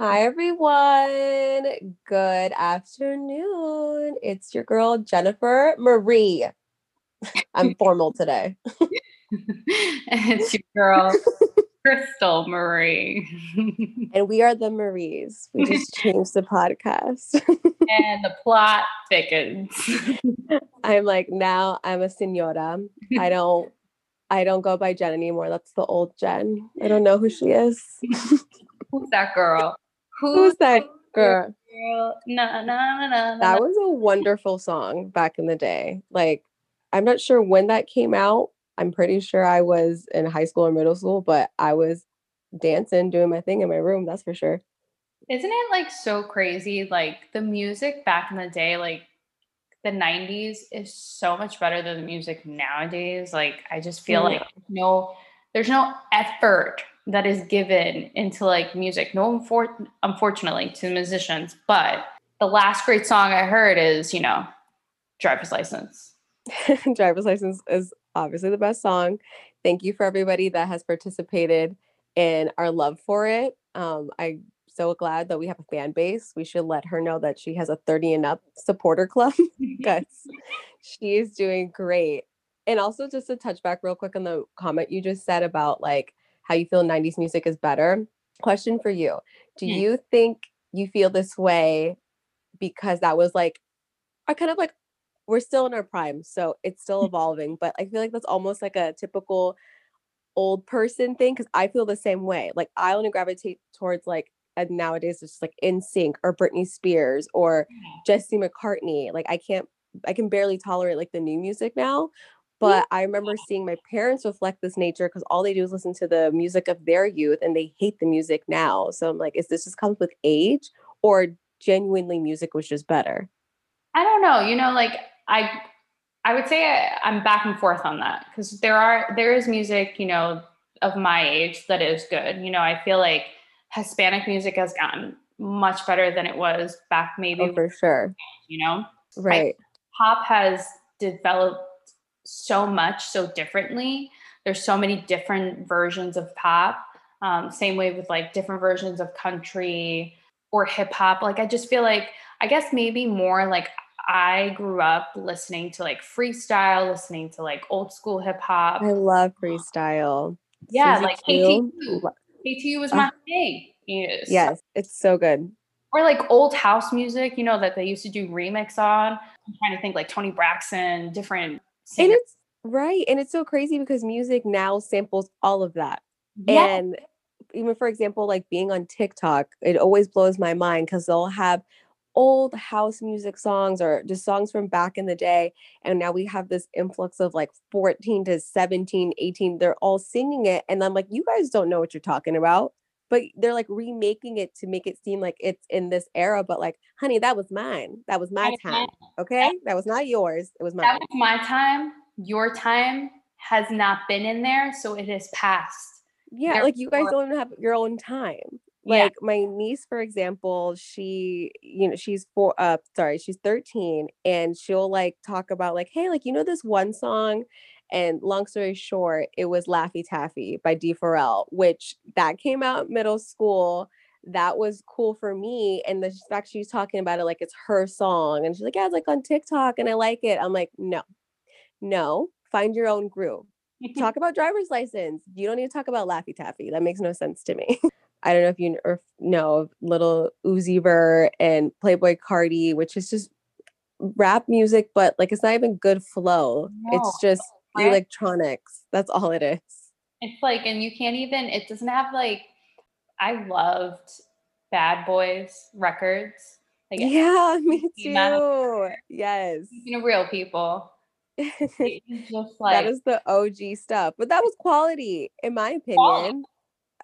Hi, everyone. Good afternoon. It's your girl, Jennifer Marie. I'm formal today. it's your girl, Crystal Marie. and we are the Maries. We just changed the podcast. and the plot thickens. I'm like, now I'm a senora. I don't I don't go by Jen anymore. That's the old Jen. I don't know who she is. Who's that girl? Who's that girl? No, no, no, no. That was a wonderful song back in the day. Like, I'm not sure when that came out. I'm pretty sure I was in high school or middle school, but I was dancing, doing my thing in my room. That's for sure. Isn't it like so crazy? Like the music back in the day, like the 90s is so much better than the music nowadays. Like I just feel yeah. like no, there's no effort that is given into like music. No, unfortunately, to musicians. But the last great song I heard is, you know, Driver's License. Driver's License is obviously the best song. Thank you for everybody that has participated in our love for it. Um, I'm so glad that we have a fan base. We should let her know that she has a 30 and up supporter club because she is doing great. And also, just to touch back real quick on the comment you just said about like how you feel 90s music is better. Question for you Do hmm. you think you feel this way because that was like, I kind of like, we're still in our prime, so it's still evolving, but I feel like that's almost like a typical old person thing because I feel the same way. Like, I only gravitate towards like, and nowadays it's just like NSYNC or Britney Spears or Jesse McCartney. Like, I can't, I can barely tolerate like the new music now. But I remember seeing my parents reflect this nature because all they do is listen to the music of their youth and they hate the music now. So I'm like, is this just comes with age or genuinely music was just better? I don't know. You know, like I I would say I, I'm back and forth on that because there are there is music, you know, of my age that is good. You know, I feel like Hispanic music has gotten much better than it was back oh, maybe oh, for sure. You know, right? pop has developed so much so differently. There's so many different versions of pop. Um, same way with like different versions of country or hip hop. Like I just feel like I guess maybe more like I grew up listening to like freestyle, listening to like old school hip hop. I love freestyle. Yeah, Susie like KTU. KTU was my uh, thing. Yes. yes, it's so good. Or like old house music, you know, that they used to do remix on. I'm trying to think like Toni Braxton, different and it's right. And it's so crazy because music now samples all of that. Yeah. And even for example, like being on TikTok, it always blows my mind because they'll have old house music songs or just songs from back in the day. And now we have this influx of like 14 to 17, 18. They're all singing it. And I'm like, you guys don't know what you're talking about. But they're like remaking it to make it seem like it's in this era. But like, honey, that was mine. That was my time. Okay. That was not yours. It was mine. That was my time. Your time has not been in there. So it has passed. Yeah. Therefore, like you guys don't even have your own time like yeah. my niece for example she you know she's four uh sorry she's 13 and she'll like talk about like hey like you know this one song and long story short it was laffy taffy by D4L which that came out middle school. That was cool for me and the fact she's talking about it like it's her song and she's like yeah it's like on tiktok and i like it. I'm like no no find your own groove. Talk about driver's license. You don't need to talk about laffy taffy. That makes no sense to me. I don't know if you know Lil Uzi Vert and Playboi Carti, which is just rap music, but like it's not even good flow. No, it's just right? electronics. That's all it is. It's like, and you can't even, it doesn't have like, I loved Bad Boys records. Like, yeah, me too. Yes. You know, real people. just like, that is the OG stuff, but that was quality, in my opinion. Quality.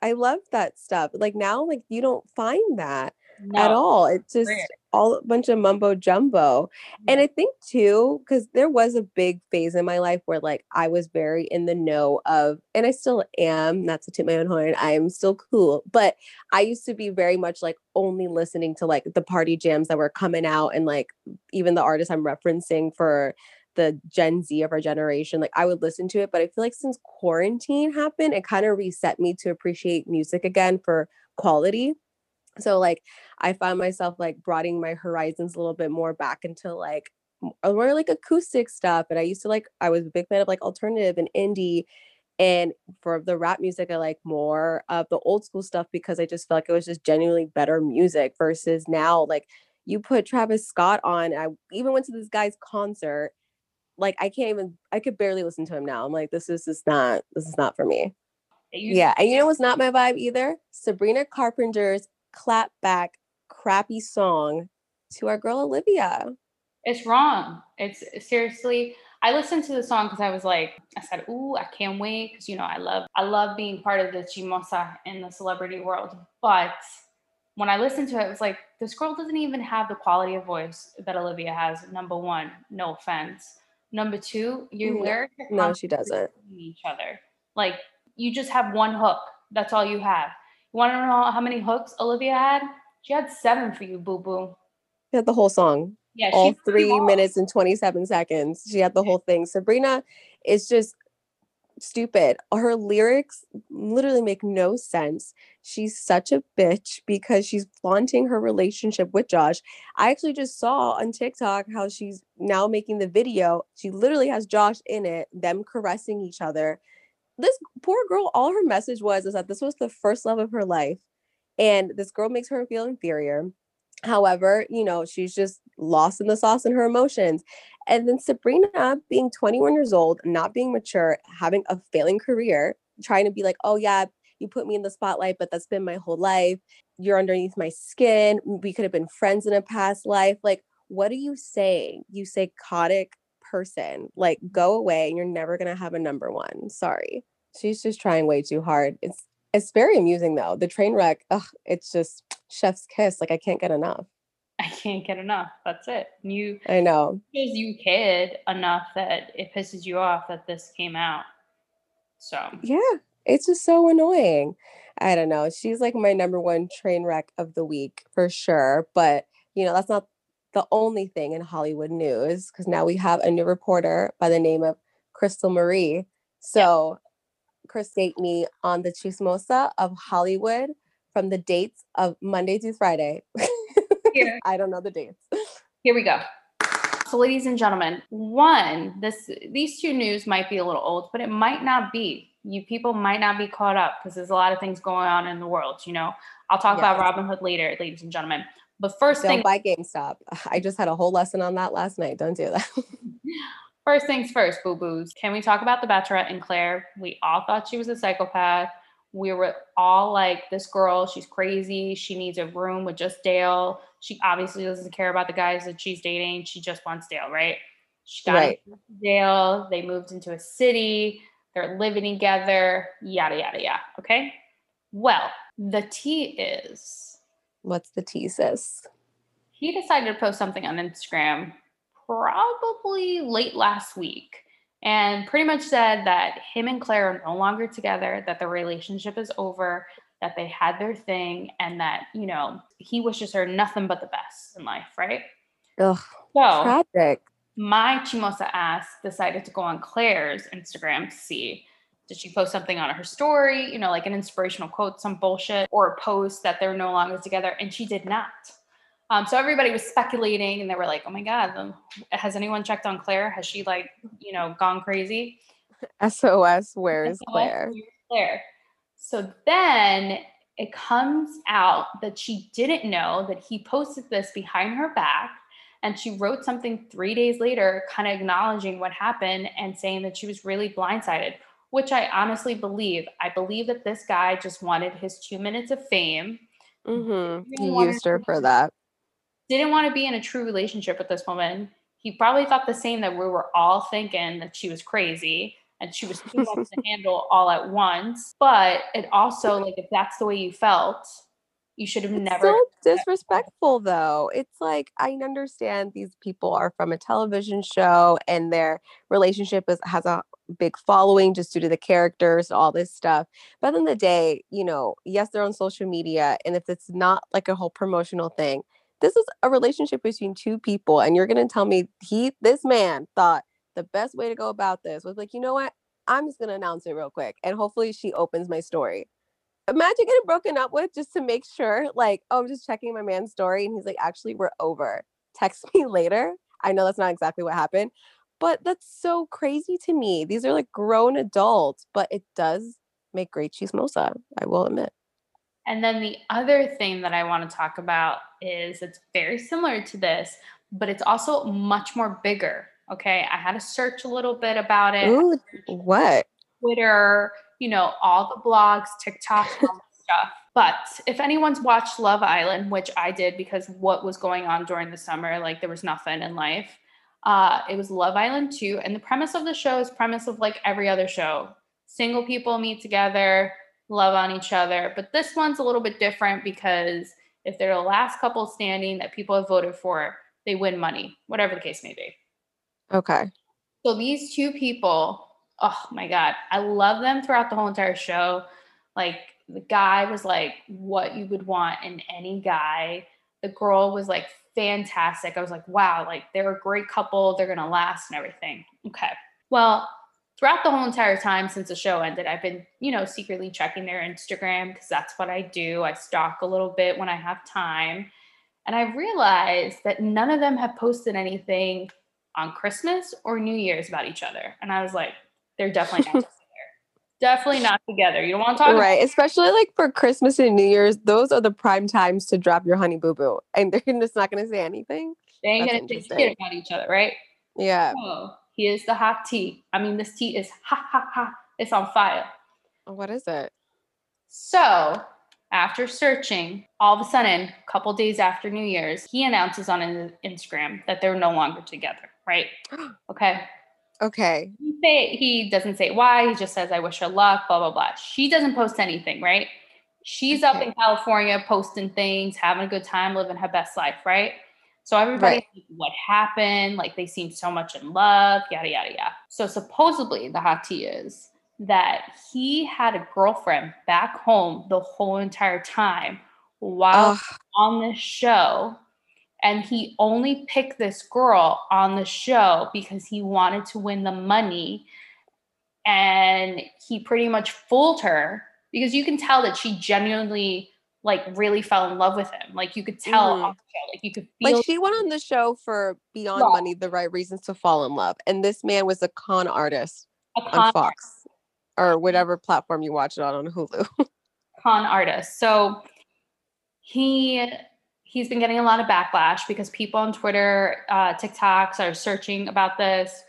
I love that stuff. Like now, like you don't find that no, at all. It's just weird. All a bunch of mumbo jumbo. And I think too, because there was a big phase in my life where like I was very in the know of, and I still am, not to toot my own horn, I am still cool. But I used to be very much like only listening to like the party jams that were coming out and like even the artists I'm referencing for the Gen Z of our generation. Like I would listen to it, but I feel like since quarantine happened, it kind of reset me to appreciate music again for quality. So like I find myself like broadening my horizons a little bit more back into like uh, more like acoustic stuff. And I used to like I was a big fan of like alternative and indie. And for the rap music, I like more of the old school stuff because I just felt like it was just genuinely better music versus now, like you put Travis Scott on. I even went to this guy's concert. Like I can't even I could barely listen to him now. I'm like, this is just not this is not for me. Yeah. And you know what's not my vibe either? Sabrina Carpenter's clap back crappy song to our girl Olivia. It's wrong. It's uh, seriously I listened to the song because I was like, I said, "Ooh, I can't wait!" Because you know, I love, I love being part of the chismosa in the celebrity world. But when I listened to it, it was like, this girl doesn't even have the quality of voice that Olivia has. Number one, no offense. Number two, your mm, no, lyrics no, she doesn't. Each other, like you just have one hook. That's all you have. Want to know how many hooks Olivia had? She had seven for you, boo boo. She had the whole song. Yeah, all three minutes and 27 seconds. She had the whole thing. Sabrina is just stupid. Her lyrics literally make no sense. She's such a bitch because she's flaunting her relationship with Josh. I actually just saw on TikTok how she's now making the video. She literally has Josh in it, them caressing each other. This poor girl, all her message was is that this was the first love of her life. And this girl makes her feel inferior. However, you know, she's just lost in the sauce in her emotions. And then Sabrina, being 21 years old, not being mature, having a failing career, trying to be like, oh, yeah, you put me in the spotlight, but that's been my whole life. You're underneath my skin. We could have been friends in a past life. Like, what are you saying? You psychotic person. Like, go away and you're never going to have a number one. Sorry. She's just trying way too hard. It's it's very amusing though. The train wreck, ugh, it's just chef's kiss. Like I can't get enough. I can't get enough. That's it. You I know. Because you cared enough that it pisses you off that this came out. So Yeah. It's just so annoying. I don't know. She's like my number one train wreck of the week for sure. But you know, that's not the only thing in Hollywood news because now we have a new reporter by the name of Crystal Marie. So Chris date me on the Chismosa of Hollywood from the dates of Monday through Friday. I don't know the dates. Here we go. So, ladies and gentlemen, one, this these two news might be a little old, but it might not be. You people might not be caught up because there's a lot of things going on in the world. You know, I'll talk about Robinhood later, ladies and gentlemen. But first don't thing, buy GameStop. I just had a whole lesson on that last night. Don't do that. First things first, boo boos. Can we talk about the Bachelorette and Clare? We all thought she was a psychopath. We were all like, this girl, she's crazy. She needs a room with just Dale. She obviously doesn't care about the guys that she's dating. She just wants Dale, right? She got right. Dale. They moved into a city. They're living together. Yada yada yada. Okay. Well, the tea is. What's the thesis? He decided to post something on Instagram probably late last week and pretty much said that him and Clare are no longer together, that the relationship is over, that they had their thing, and that, you know, he wishes her nothing but the best in life, right? Ugh. So tragic. My Chismosa ass decided to go on Clare's Instagram to see did she post something on her story, you know, like an inspirational quote, some bullshit, or a post that they're no longer together, and she did not. Um, so everybody was speculating and they were like, oh my God, um, has anyone checked on Clare? Has she like, you know, gone crazy? SOS, where is Clare? Clare. So then it comes out that she didn't know that he posted this behind her back. And she wrote something three days later, kind of acknowledging what happened and saying that she was really blindsided, which I honestly believe. I believe that this guy just wanted his two minutes of fame. Mm-hmm. He used her for that didn't want to be in a true relationship with this woman. He probably thought the same that we were all thinking that she was crazy and she was too much to handle all at once. But it also, like, if that's the way you felt, you should have it's never. So disrespectful, though. It's like I understand these people are from a television show and their relationship is has a big following just due to the characters, all this stuff. But in the day, you know, yes, they're on social media, and if it's not like a whole promotional thing, this is a relationship between two people and you're going to tell me he this man thought the best way to go about this was like you know what i'm just going to announce it real quick and hopefully she opens my story imagine getting broken up with just to make sure, like, oh, I'm just checking my man's story. And he's like, actually, we're over. Text me later. I know that's not exactly what happened, but that's so crazy to me. These are like grown adults, but it does make great chismosa, I will admit. And then the other thing that I want to talk about is it's very similar to this, but it's also much more bigger. Okay. I had to search a little bit about it. Ooh, what? Twitter, you know, all the blogs, TikTok, all stuff. But if anyone's watched Love Island, which I did because what was going on during the summer, like there was nothing in life. Uh, it was Love Island 2. And the premise of the show is premise of like every other show. Single people meet together, love on each other. But this one's a little bit different because if they're the last couple standing that people have voted for, they win money, whatever the case may be. Okay. So these two people, oh my God, I love them throughout the whole entire show. Like the guy was like what you would want in any guy. The girl was like fantastic. I was like, wow, like they're a great couple. They're to last and everything. Okay. Well, throughout the whole entire time since the show ended, I've been, you know, secretly checking their Instagram because that's what I do. I stalk a little bit when I have time. And I realized that none of them have posted anything on Christmas or New Year's about each other. And I was like, they're definitely not together. Definitely not together. You don't want to talk right, especially like for Christmas and New Year's. Those are the prime times to drop your honey boo boo, and they're just not going to say anything. They ain't going to say shit about each other, right? Yeah. Oh, Here's the hot tea. I mean, this tea is ha ha ha. It's on fire. What is it? So, after searching, all of a sudden, a couple days after New Year's, he announces on his Instagram that they're no longer together, right? Okay. Okay. He, say, he doesn't say why. He just says, I wish her luck, blah, blah, blah. She doesn't post anything, right? She's okay. up in California posting things, having a good time, living her best life, right? So everybody, right. what happened? Like they seem so much in love, yada yada yada. So supposedly the hot tea is that he had a girlfriend back home the whole entire time while Ugh. on this show. And he only picked this girl on the show because he wanted to win the money. And he pretty much fooled her because you can tell that she genuinely like really fell in love with him. Like you could tell mm. like you could feel like she went on the show for beyond yeah. money, the right reasons to fall in love. And this man was a con artist a con on Fox artist. or whatever platform you watch it on on Hulu. con artist. So he he's been getting a lot of backlash because people on Twitter, uh, TikToks are searching about this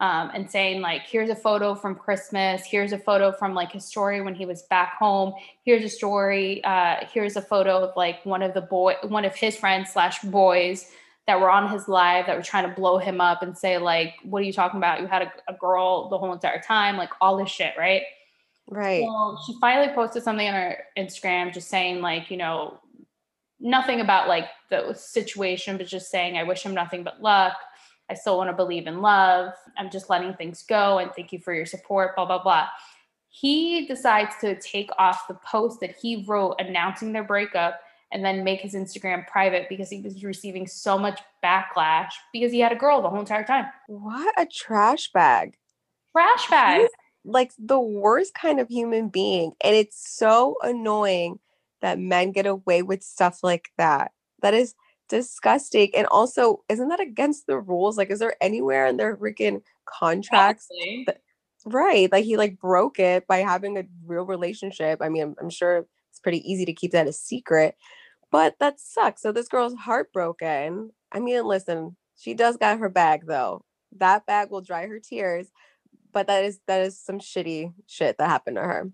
um, and saying like, here's a photo from Christmas. Here's a photo from like his story when he was back home. Here's a story. Uh, here's a photo of like one of the boy, one of his friends slash boys that were on his live that were trying to blow him up and say like, what are you talking about? You had a, a girl the whole entire time, like all this shit, right? Right. So she finally posted something on her Instagram just saying like, you know, nothing about like the situation, but just saying, I wish him nothing but luck. I still want to believe in love. I'm just letting things go and thank you for your support, blah, blah, blah. He decides to take off the post that he wrote announcing their breakup and then make his Instagram private because he was receiving so much backlash because he had a girl the whole entire time. What a trash bag. Trash bag. He's like the worst kind of human being. And it's so annoying that men get away with stuff like that. That is disgusting. And also, isn't that against the rules? Like, is there anywhere in their freaking contracts? That, right. Like he like broke it by having a real relationship. I mean, I'm, I'm sure it's pretty easy to keep that a secret, but that sucks. So this girl's heartbroken. I mean, listen, she does got her bag though. That bag will dry her tears, but that is that is some shitty shit that happened to her.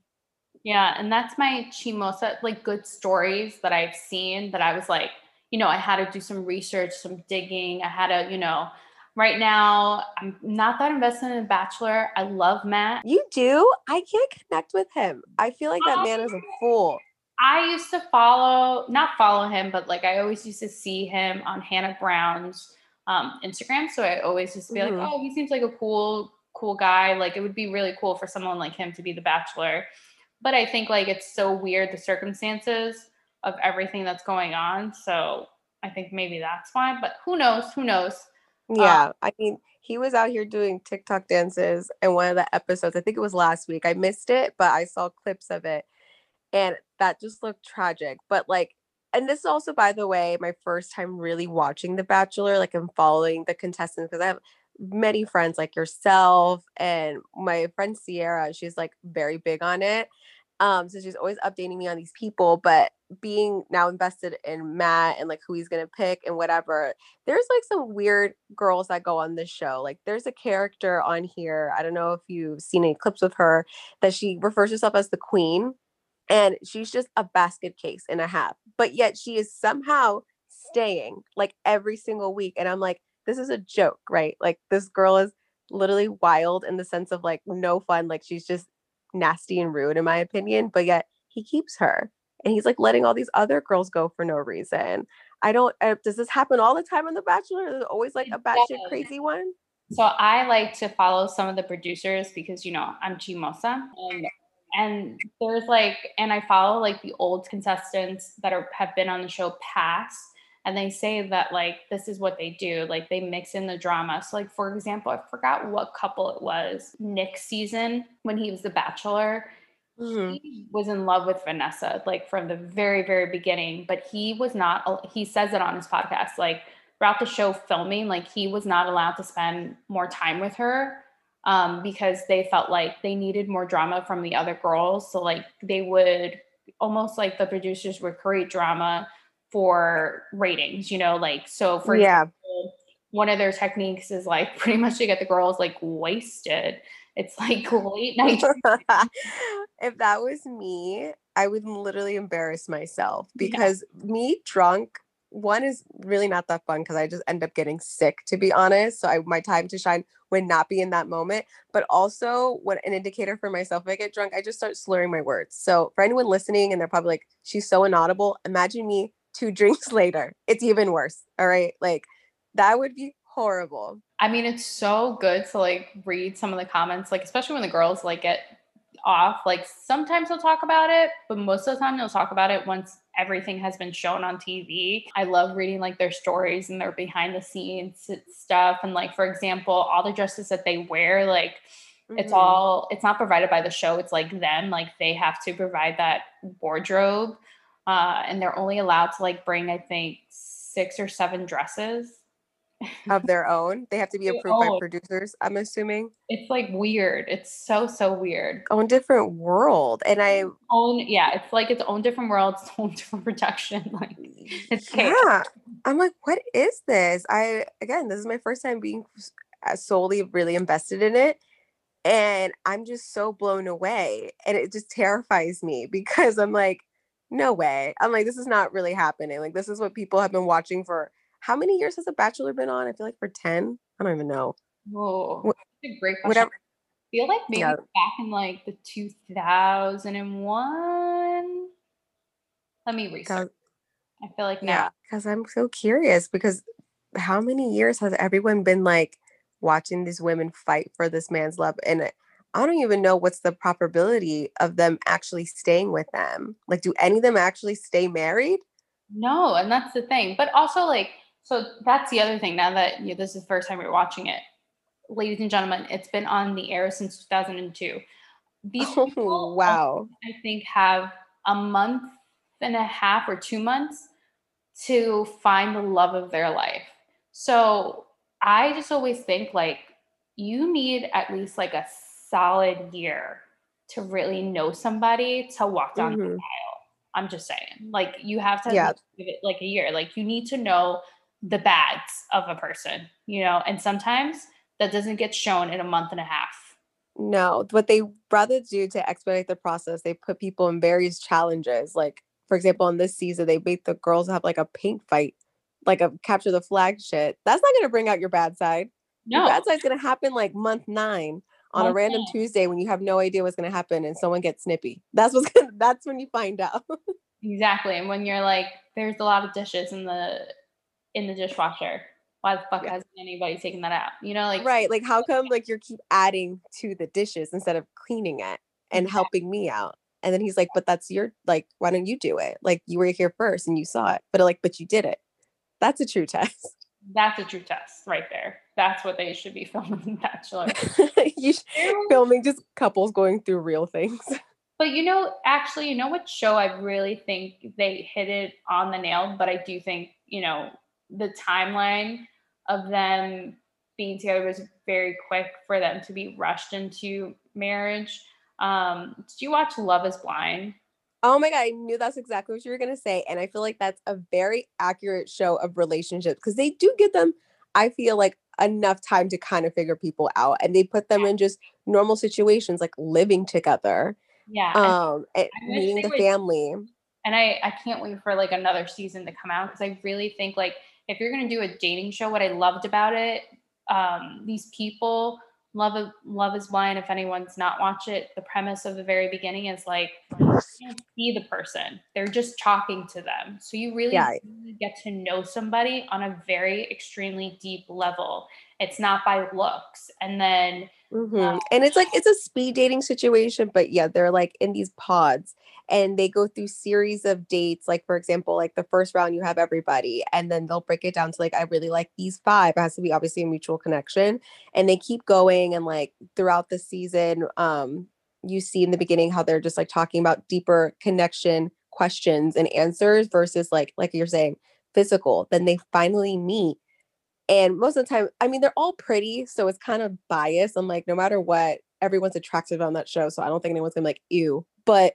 Yeah, and that's my chismosa like good stories that I've seen that I was like, you know, I had to do some research, some digging. I had to, you know, right now I'm not that invested in the Bachelor. I love Matt. You do? I can't connect with him. I feel like that man is a fool. I used to follow, not follow him, but like I always used to see him on Hannah Brown's um, Instagram. So I always just be mm-hmm. like, oh, he seems like a cool, cool guy. Like it would be really cool for someone like him to be the Bachelor. But I think like it's so weird the circumstances of everything that's going on. So I think maybe that's why, but who knows? Who knows? Yeah. Um, I mean, he was out here doing TikTok dances in one of the episodes. I think it was last week. I missed it, but I saw clips of it. and that just looked tragic. But like, and this is also, by the way, my first time really watching The Bachelor. Like, I'm following the contestants because I have many friends like yourself and my friend Sierra. She's like very big on it. Um, so she's always updating me on these people, but being now invested in Matt and like who he's gonna pick and whatever, there's like some weird girls that go on this show. Like there's a character on here. I don't know if you've seen any clips of her that she refers herself as the queen, and she's just a basket case and a half, but yet she is somehow staying like every single week. And I'm like, this is a joke, right? Like this girl is literally wild in the sense of like no fun. Like she's just nasty and rude in my opinion, but yet he keeps her and he's like letting all these other girls go for no reason. I don't. Uh, does this happen all the time on The Bachelor? There's always like a batshit crazy one. So I like to follow some of the producers because you know I'm chismosa, and and there's like, and I follow like the old contestants that are have been on the show past, and they say that like this is what they do, like they mix in the drama. So like for example, I forgot what couple it was. Nick's season when he was the Bachelor Mm-hmm. He was in love with Vanessa, like from the very, very beginning, but he was not, he says it on his podcast, like throughout the show filming, like he was not allowed to spend more time with her um, because they felt like they needed more drama from the other girls. So, like, they would almost like the producers would create drama for ratings, you know, like, so for yeah. Example, one of their techniques is like pretty much to get the girls like wasted it's like late night. if that was me, I would literally embarrass myself because yeah. me drunk, one is really not that fun because I just end up getting sick, to be honest. So I my time to shine would not be in that moment. But also what an indicator for myself, if I get drunk, I just start slurring my words. So for anyone listening and they're probably like, she's so inaudible, imagine me two drinks later. It's even worse. All right. Like that would be horrible. I mean, it's so good to like read some of the comments, like especially when the girls like get off. Like sometimes they'll talk about it, but most of the time they'll talk about it once everything has been shown on TV. I love reading like their stories and their behind the scenes stuff. And like for example, all the dresses that they wear, like mm-hmm. it's all it's not provided by the show. It's like them, like they have to provide that wardrobe. Uh, and they're only allowed to like bring, I think, six or seven dresses of their own. They have to be approved by producers, I'm assuming. It's like weird. It's so so weird. Own different world. And I own yeah, it's like its own different world, its own different protection. Like it's chaos. Yeah. I'm like, what is this? I again, this is my first time being uh, solely really invested in it. And I'm just so blown away. And it just terrifies me because I'm like, no way. I'm like, this is not really happening. Like, this is what people have been watching for how many years has The Bachelor been on? I feel like for 10. I don't even know. Oh, that's a great question. Whatever. I feel like maybe yeah. back in like the 2001. Let me research. I feel like now. Yeah, because I'm so curious because how many years has everyone been like watching these women fight for this man's love? And I don't even know what's the probability of them actually staying with them. Like, do any of them actually stay married? No, and that's the thing. But also, like, so that's the other thing. Now that you know, this is the first time you're watching it, ladies and gentlemen, it's been on the air since 2002. These oh, wow, I think, have a month and a half or two months to find the love of their life. So I just always think like you need at least like a solid year to really know somebody to walk down mm-hmm. the aisle. I'm just saying, like you have to yeah. give it like a year. Like you need to know the bads of a person, you know, and sometimes that doesn't get shown in a month and a half. No, what they rather do to expedite the process, they put people in various challenges. Like, for example, in this season, they made the girls have like a paint fight, like a capture the flag shit. That's not going to bring out your bad side. No. Your bad side's going to happen like month nine on a random. Tuesday when you have no idea what's going to happen and someone gets snippy. That's what's gonna, that's when you find out. exactly. And when you're like, there's a lot of dishes in the in the dishwasher. Why the fuck yeah. hasn't anybody taken that out? You know, like right. Like how come like you keep adding to the dishes instead of cleaning it and helping me out? And then he's like, but that's your like, why don't you do it? Like you were here first and you saw it, but like, but you did it. That's a true test. That's a true test right there. That's what they should be filming in Bachelor. you filming just couples going through real things. But you know, actually, you know what show I really think they hit it on the nail, but I do think, you know, the timeline of them being together was very quick for them to be rushed into marriage. Um, did you watch Love is Blind? Oh my god, I knew that's exactly what you were gonna say. And I feel like that's a very accurate show of relationships because they do give them, I feel like, enough time to kind of figure people out. And they put them yeah. in just normal situations like living together. Yeah. Um and meeting the would, family. And I, I can't wait for like another season to come out because I really think like if you're gonna do a dating show, what I loved about it, um, these people Love Love is Blind. If anyone's not watched it, the premise of the very beginning is like you can't see the person; they're just talking to them. So you really yeah. get to know somebody on a very extremely deep level. It's not by looks, and then mm-hmm. um, and it's like it's a speed dating situation, but yeah, they're like in these pods, and they go through series of dates like for example like the first round you have everybody and then they'll break it down to like i really like these five. It has to be obviously a mutual connection and they keep going and like throughout the season um you see in the beginning how they're just like talking about deeper connection questions and answers versus like like you're saying physical. Then they finally meet and most of the time i mean they're all pretty so it's kind of biased. I'm like no matter what everyone's attractive on that show so i don't think anyone's gonna be like ew but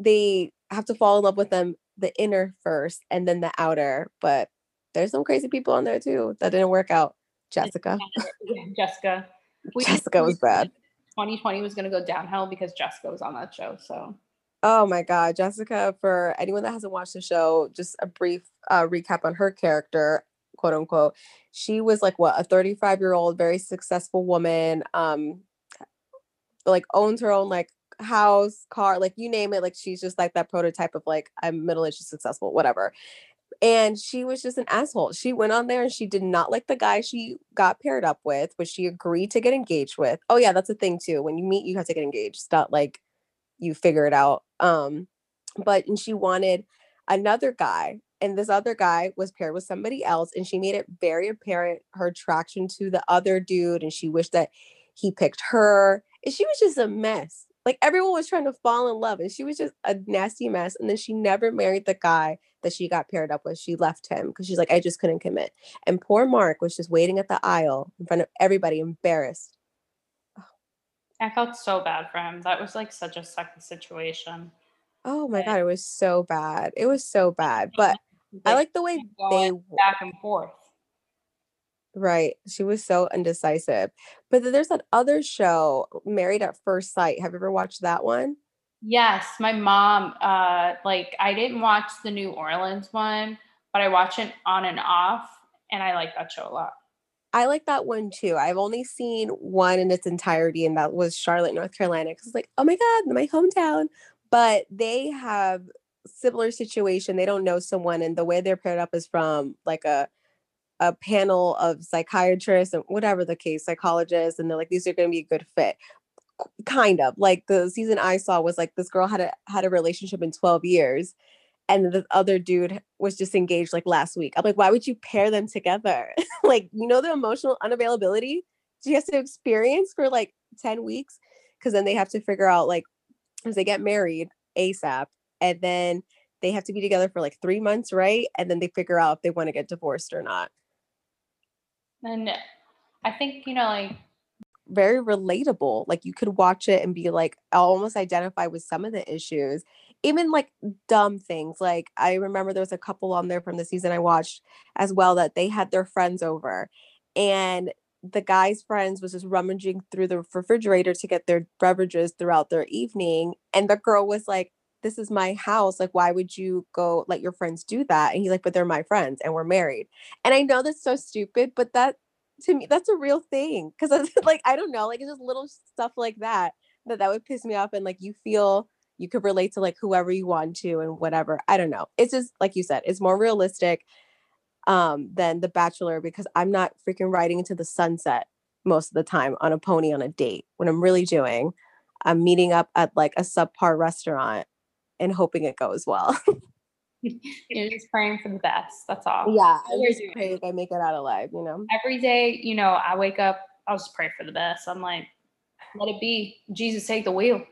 they have to fall in love with them the inner first and then the outer. But there's some crazy people on there too that didn't work out. Jessica. Jessica. We Jessica was bad. 2020 was going to go downhill because Jessica was on that show. So. Oh my God, Jessica! For anyone that hasn't watched the show, just a brief uh, recap on her character, quote unquote. She was like what a 35 year old, very successful woman. Um, like owns her own like house, car, like you name it. Like she's just like that prototype of like I'm middle aged, successful, whatever. And she was just an asshole. She went on there and she did not like the guy she got paired up with, which she agreed to get engaged with. Oh yeah, that's a thing too. When you meet, you have to get engaged. It's not like you figure it out. Um, but and she wanted another guy and this other guy was paired with somebody else and she made it very apparent her attraction to the other dude and she wished that he picked her and she was just a mess like everyone was trying to fall in love and she was just a nasty mess and then she never married the guy that she got paired up with. She left him because she's like i just couldn't commit. And poor mark was just waiting at the aisle in front of everybody embarrassed. I felt so bad for him. That was like such a sucky situation. Oh my god it was so bad. It was so bad but i like the way they back and forth Right. She was so indecisive. But then there's that other show, Married at First Sight. Have you ever watched that one? Yes, my mom uh like I didn't watch the New Orleans one, but I watch it on and off and I like that show a lot. I like that one too. I've only seen one in its entirety, and that was Charlotte, North Carolina. Because it's like, oh my God, my hometown. But they have similar situation. They don't know someone, and the way they're paired up is from like a a panel of psychiatrists and whatever the case, psychologists, and they're like, these are going to be a good fit. Kind of like the season I saw was like this girl had a had a relationship in 12 years, and the other dude was just engaged like last week. I'm like, why would you pair them together? like, you know, the emotional unavailability she has to experience for like 10 weeks because then they have to figure out like as they get married ASAP and then they have to be together for like three months, right? And then they figure out if they want to get divorced or not. And I think, you know, like very relatable. Like you could watch it and be like, almost identify with some of the issues, even like dumb things. Like I remember there was a couple on there from the season I watched as well that they had their friends over and the guy's friends was just rummaging through the refrigerator to get their beverages throughout their evening. And the girl was like, this is my house. Like, why would you go let your friends do that? And he's like, but they're my friends and we're married. And I know that's so stupid, but that to me, that's a real thing. Cause it's like, I don't know, like it's just little stuff like that that that would piss me off. And like, you feel you could relate to like whoever you want to and whatever. I don't know. It's just like you said, it's more realistic um than The Bachelor because I'm not freaking riding into the sunset most of the time on a pony on a date. When I'm really doing, I'm meeting up at like a subpar restaurant and hoping it goes well. You're just praying for the best. That's all. Yeah, I just pray I make it out alive. You know, every day, you know, I wake up. I'll just pray for the best. I'm like, let it be. Jesus, take the wheel.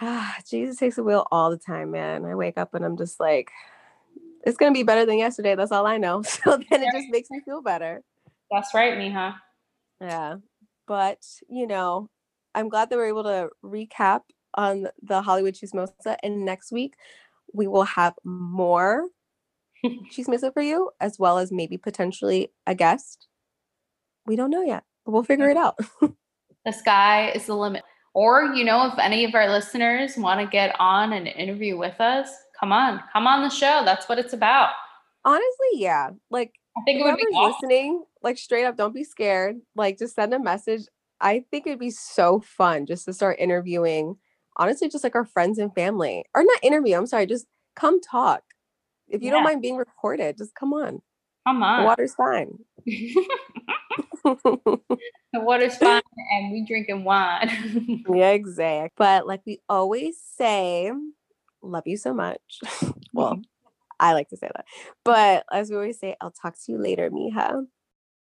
Ah, Jesus takes the wheel all the time, man. I wake up and I'm just like, it's gonna be better than yesterday. That's all I know. So then it just makes me feel better. That's right, Mija. Yeah. But you know, I'm glad that we're able to recap on the Hollywood Chismosa. And next week we will have more Chismosa for you, as well as maybe potentially a guest. We don't know yet, but we'll figure it out. the sky is the limit. Or, you know, if any of our listeners want to get on an interview with us, come on, come on the show. That's what it's about. Honestly, yeah. Like, I think whoever's awesome. listening, like, straight up, don't be scared. Like, just send a message. I think it'd be so fun just to start interviewing, honestly, just like our friends and family, or not interview. I'm sorry, just come talk. If you yeah. don't mind being recorded, just come on. Come on. The water's fine. the water's fine and we drinking wine. yeah, exactly. But like we always say, love you so much. well, I like to say that. But as we always say, I'll talk to you later, Mija.